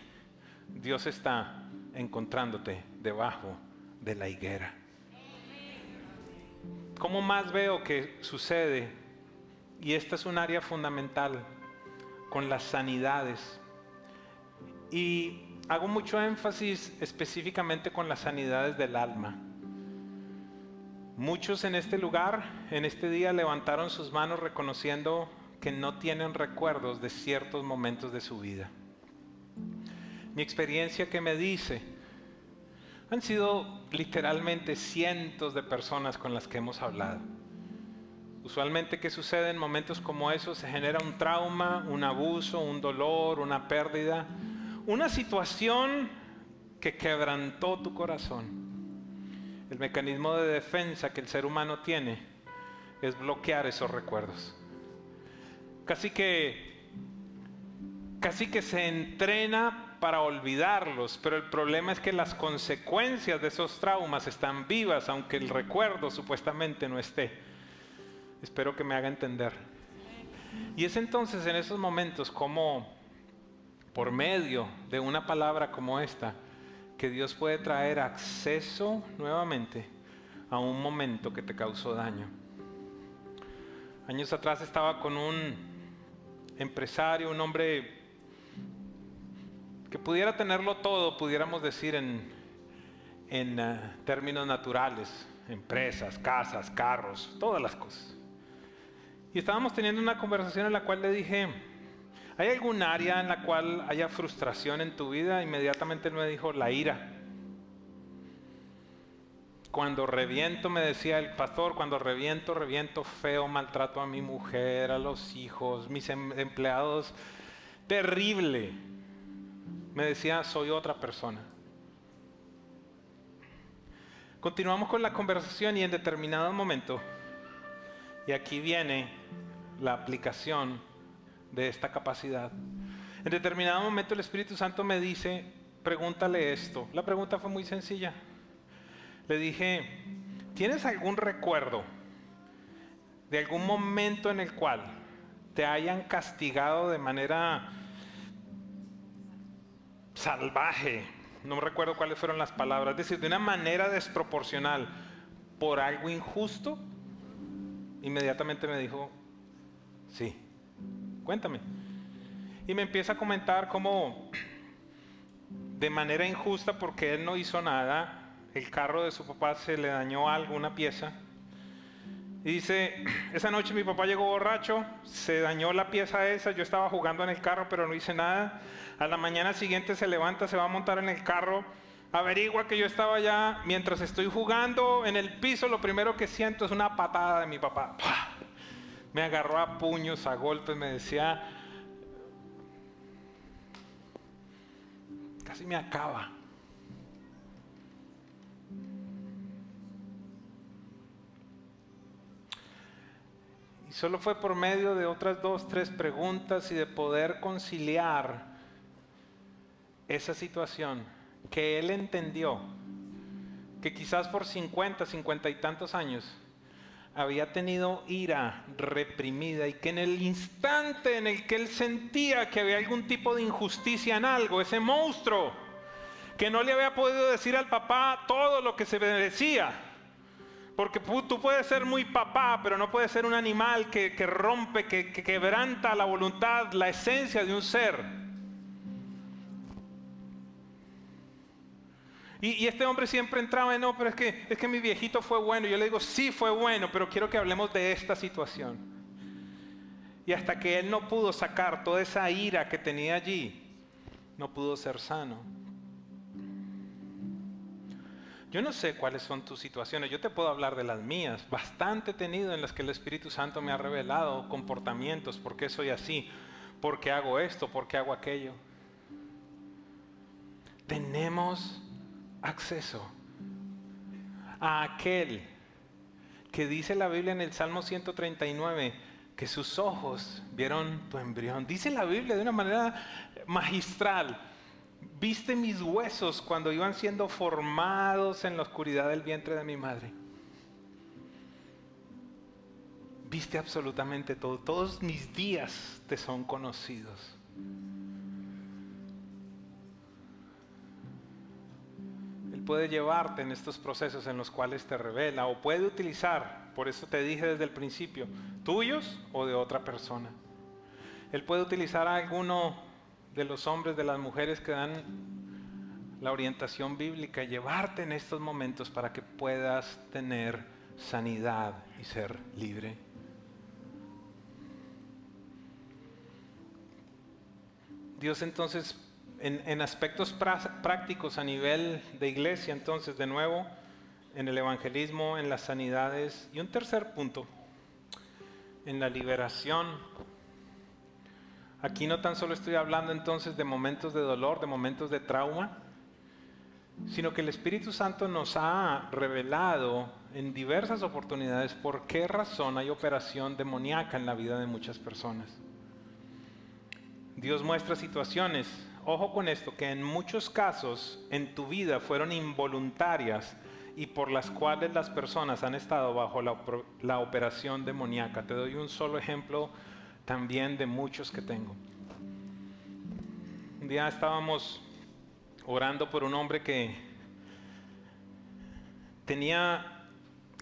Dios está encontrándote debajo de la higuera. ¿Cómo más veo que sucede? Y esta es un área fundamental con las sanidades. Y hago mucho énfasis específicamente con las sanidades del alma. Muchos en este lugar, en este día, levantaron sus manos reconociendo que no tienen recuerdos de ciertos momentos de su vida. Mi experiencia que me dice, han sido literalmente cientos de personas con las que hemos hablado. Usualmente, ¿qué sucede en momentos como esos? Se genera un trauma, un abuso, un dolor, una pérdida una situación que quebrantó tu corazón. El mecanismo de defensa que el ser humano tiene es bloquear esos recuerdos. Casi que casi que se entrena para olvidarlos, pero el problema es que las consecuencias de esos traumas están vivas, aunque el recuerdo supuestamente no esté. Espero que me haga entender. Y es entonces en esos momentos como por medio de una palabra como esta, que Dios puede traer acceso nuevamente a un momento que te causó daño. Años atrás estaba con un empresario, un hombre que pudiera tenerlo todo, pudiéramos decir en, en uh, términos naturales, empresas, casas, carros, todas las cosas. Y estábamos teniendo una conversación en la cual le dije, ¿Hay algún área en la cual haya frustración en tu vida? Inmediatamente me dijo, la ira. Cuando reviento, me decía el pastor, cuando reviento, reviento feo, maltrato a mi mujer, a los hijos, mis em-, empleados. Terrible. Me decía, soy otra persona. Continuamos con la conversación y en determinado momento, y aquí viene la aplicación de esta capacidad. En determinado momento el Espíritu Santo me dice, pregúntale esto. La pregunta fue muy sencilla. Le dije, ¿tienes algún recuerdo de algún momento en el cual te hayan castigado de manera salvaje? No recuerdo cuáles fueron las palabras, es decir, de una manera desproporcional por algo injusto. Inmediatamente me dijo, sí. Cuéntame. Y me empieza a comentar cómo de manera injusta, porque él no hizo nada, el carro de su papá se le dañó alguna pieza. Y dice, esa noche mi papá llegó borracho, se dañó la pieza esa, yo estaba jugando en el carro pero no hice nada. A la mañana siguiente se levanta, se va a montar en el carro, averigua que yo estaba allá, mientras estoy jugando en el piso, lo primero que siento es una patada de mi papá me agarró a puños, a golpes, me decía, casi me acaba. Y solo fue por medio de otras dos, tres preguntas y de poder conciliar esa situación que él entendió que quizás por 50, 50 y tantos años había tenido ira reprimida y que en el instante en el que él sentía que había algún tipo de injusticia en algo, ese monstruo que no le había podido decir al papá todo lo que se merecía, porque tú puedes ser muy papá, pero no puedes ser un animal que, rompe, que quebranta la voluntad, la esencia de un ser. Y, este hombre siempre entraba en, no, pero es que, es que mi viejito fue bueno. Yo le digo, sí fue bueno, pero quiero que hablemos de esta situación. Y hasta que él no pudo sacar toda esa ira que tenía allí, no pudo ser sano. Yo no sé cuáles son tus situaciones, yo te puedo hablar de las mías, bastante tenido en las que el Espíritu Santo me ha revelado comportamientos, por qué soy así, por qué hago esto, por qué hago aquello. Tenemos acceso a aquel que dice la Biblia en el Salmo 139 que sus ojos vieron tu embrión. Dice la Biblia de una manera magistral, viste mis huesos cuando iban siendo formados en la oscuridad del vientre de mi madre. Viste absolutamente todo, todos mis días te son conocidos. Puede llevarte en estos procesos en los cuales te revela o puede utilizar, por eso te dije desde el principio, tuyos o de otra persona. Él puede utilizar a alguno de los hombres, de las mujeres que dan la orientación bíblica llevarte en estos momentos para que puedas tener sanidad y ser libre. Dios entonces en, aspectos prácticos a nivel de iglesia, entonces, de nuevo, en el evangelismo, en las sanidades. Y un tercer punto, en la liberación. Aquí no tan solo estoy hablando entonces de momentos de dolor, de momentos de trauma, sino que el Espíritu Santo nos ha revelado en diversas oportunidades por qué razón hay operación demoníaca en la vida de muchas personas. Dios muestra situaciones ojo con esto, que en muchos casos en tu vida fueron involuntarias y por las cuales las personas han estado bajo la, operación demoníaca. Te doy un solo ejemplo también de muchos que tengo. Un día estábamos orando por un hombre que tenía,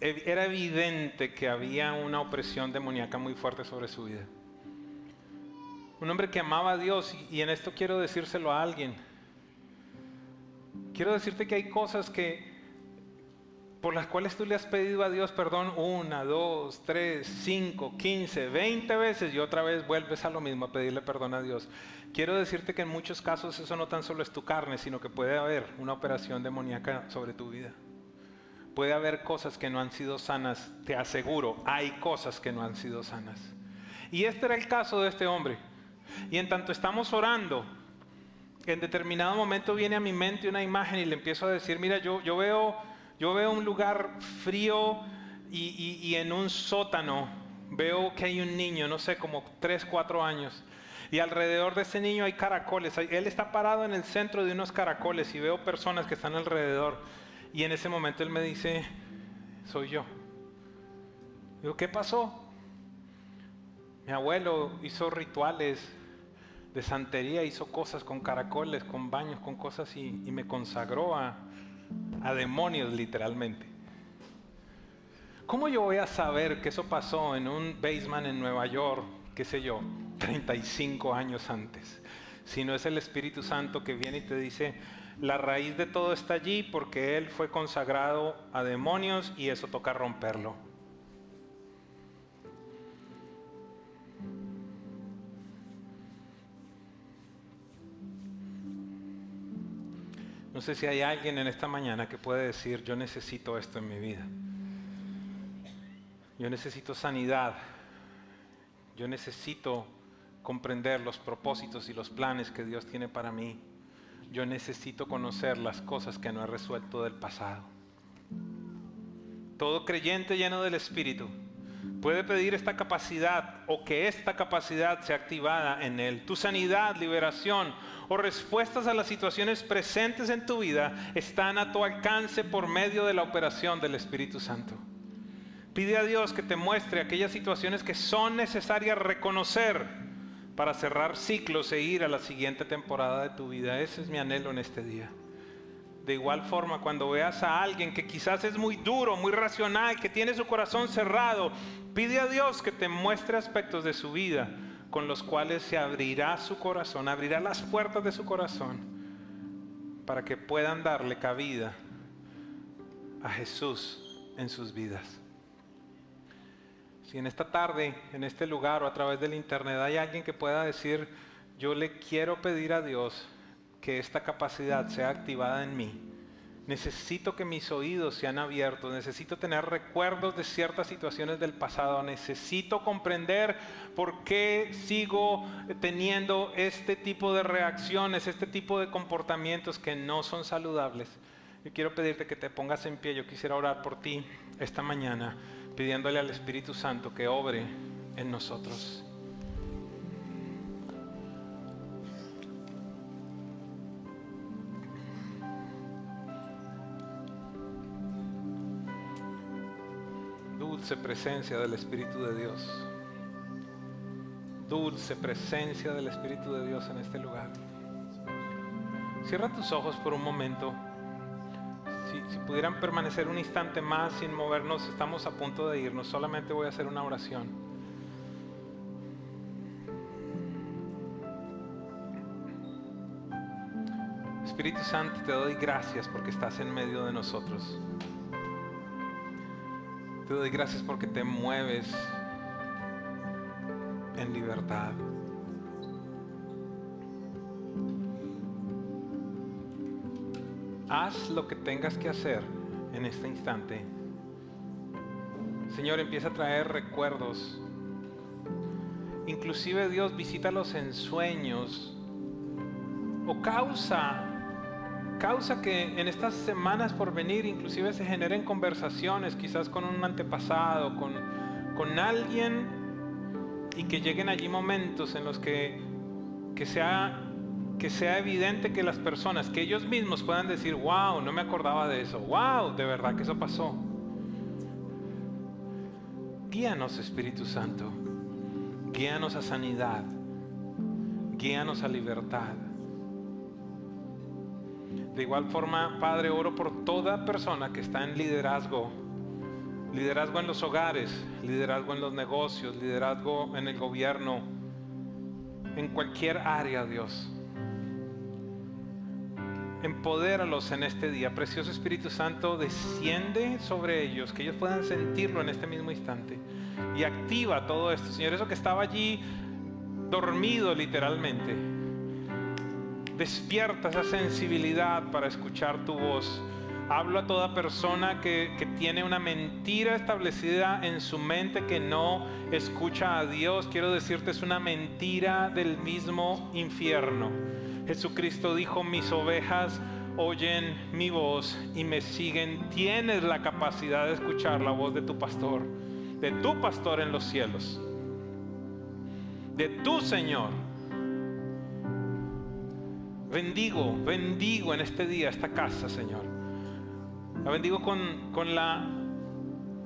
era evidente que había una opresión demoníaca muy fuerte sobre su vida un hombre que amaba a Dios y, en esto quiero decírselo a alguien. Quiero decirte que hay cosas que por las cuales tú le has pedido a Dios perdón una, dos, tres, cinco, quince, veinte veces y otra vez vuelves a lo mismo, a pedirle perdón a Dios. Quiero decirte que en muchos casos eso no tan solo es tu carne, sino que puede haber una operación demoníaca sobre tu vida. Puede haber cosas que no han sido sanas, te aseguro, hay cosas que no han sido sanas. Y este era el caso de este hombre. Y en tanto estamos orando, en determinado momento viene a mi mente una imagen y le empiezo a decir, mira, yo, yo, veo, yo veo un lugar frío y, y, en un sótano veo que hay un niño, no sé, como 3, 4 años. Y alrededor de ese niño hay caracoles. Él está parado en el centro de unos caracoles y veo personas que están alrededor. Y en ese momento él me dice, soy yo. Digo, ¿qué pasó? Mi abuelo hizo rituales de santería, hizo cosas con caracoles, con baños, con cosas y, me consagró a, a demonios literalmente. ¿Cómo yo voy a saber que eso pasó en un basement en Nueva York, qué sé yo, 35 años antes? Si no es el Espíritu Santo que viene y te dice, la raíz de todo está allí porque Él fue consagrado a demonios y eso toca romperlo. No sé si hay alguien en esta mañana que puede decir, yo necesito esto en mi vida. Yo necesito sanidad Yo necesito comprender los propósitos y los planes que Dios tiene para mí. Yo necesito conocer las cosas que no he resuelto del pasado. Todo creyente lleno del Espíritu puede pedir esta capacidad o que esta capacidad sea activada en él. Tu sanidad, liberación o respuestas a las situaciones presentes en tu vida están a tu alcance por medio de la operación del Espíritu Santo. Pide a Dios que te muestre aquellas situaciones que son necesarias reconocer para cerrar ciclos e ir a la siguiente temporada de tu vida. Ese es mi anhelo en este día. De igual forma, cuando veas a alguien que quizás es muy duro, muy racional, que tiene su corazón cerrado, pide a Dios que te muestre aspectos de su vida con los cuales se abrirá su corazón, abrirá las puertas de su corazón para que puedan darle cabida a Jesús en sus vidas. Si en esta tarde, en este lugar o a través del internet hay alguien que pueda decir, yo le quiero pedir a Dios que esta capacidad sea activada en mí. Necesito que mis oídos sean abiertos, necesito tener recuerdos de ciertas situaciones del pasado, necesito comprender por qué sigo teniendo este tipo de reacciones, este tipo de comportamientos que no son saludables. Yo quiero pedirte que te pongas en pie, yo quisiera orar por ti esta mañana, pidiéndole al Espíritu Santo que obre en nosotros. Dulce presencia del Espíritu de Dios. Dulce presencia del Espíritu de Dios en este lugar. Cierra tus ojos por un momento. Si, pudieran permanecer un instante más sin movernos, estamos a punto de irnos. Solamente voy a hacer una oración. Espíritu Santo, te doy gracias porque estás en medio de nosotros. Te doy gracias porque te mueves en libertad. Haz lo que tengas que hacer en este instante. Señor, empieza a traer recuerdos. Inclusive Dios visítalos en sueños o causa causa que en estas semanas por venir inclusive se generen conversaciones, quizás con un antepasado, con, con alguien, y que lleguen allí momentos en los que, que, sea, que sea evidente que las personas, que ellos mismos puedan decir, wow, no me acordaba de eso, wow, de verdad que eso pasó. Guíanos Espíritu Santo, guíanos a sanidad, guíanos a libertad. De igual forma, Padre, oro por toda persona que está en liderazgo. Liderazgo en los hogares, liderazgo en los negocios, liderazgo en el gobierno, en cualquier área, Dios. Empodéralos en este día. Precioso Espíritu Santo, desciende sobre ellos, que ellos puedan sentirlo en este mismo instante. Y activa todo esto, Señor. Eso que estaba allí dormido literalmente Despierta esa sensibilidad para escuchar tu voz. Hablo a toda persona que, que, tiene una mentira establecida en su mente que no escucha a Dios. Quiero decirte, es una mentira del mismo infierno. Jesucristo dijo, mis ovejas oyen mi voz y me siguen. Tienes la capacidad de escuchar la voz de tu pastor, de tu pastor en los cielos, de tu Señor Bendigo, bendigo en este día esta casa, Señor. La bendigo con, con la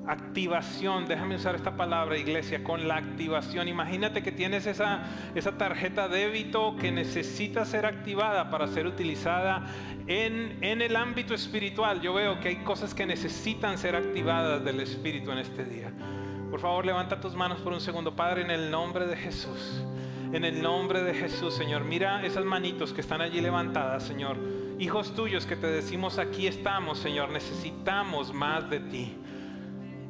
activación, déjame usar esta palabra, iglesia, con la activación. Imagínate que tienes esa, esa tarjeta débito que necesita ser activada para ser utilizada en, en el ámbito espiritual. Yo veo que hay cosas que necesitan ser activadas del Espíritu en este día. Por favor, levanta tus manos por un segundo, Padre, en el nombre de Jesús. En el nombre de Jesús, Señor. Mira esas manitos que están allí levantadas, Señor. Hijos tuyos que te decimos, aquí estamos, Señor. Necesitamos más de ti.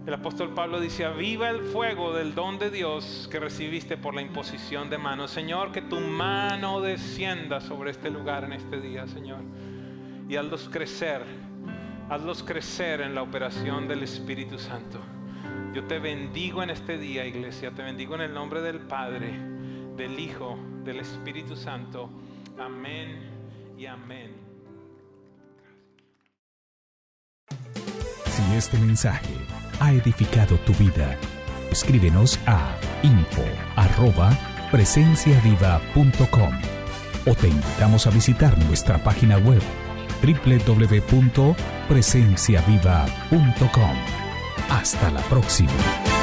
El apóstol Pablo dice, aviva el fuego del don de Dios que recibiste por la imposición de manos. Señor, que tu mano descienda sobre este lugar en este día, Señor. Y hazlos crecer, hazlos crecer en la operación del Espíritu Santo. Yo te bendigo en este día, iglesia. Te bendigo en el nombre del Padre, del Hijo, del Espíritu Santo. Amén y amén. Si este mensaje ha edificado tu vida, escríbenos a info@presenciaviva.com o te invitamos a visitar nuestra página web www.presenciaviva.com. Hasta la próxima.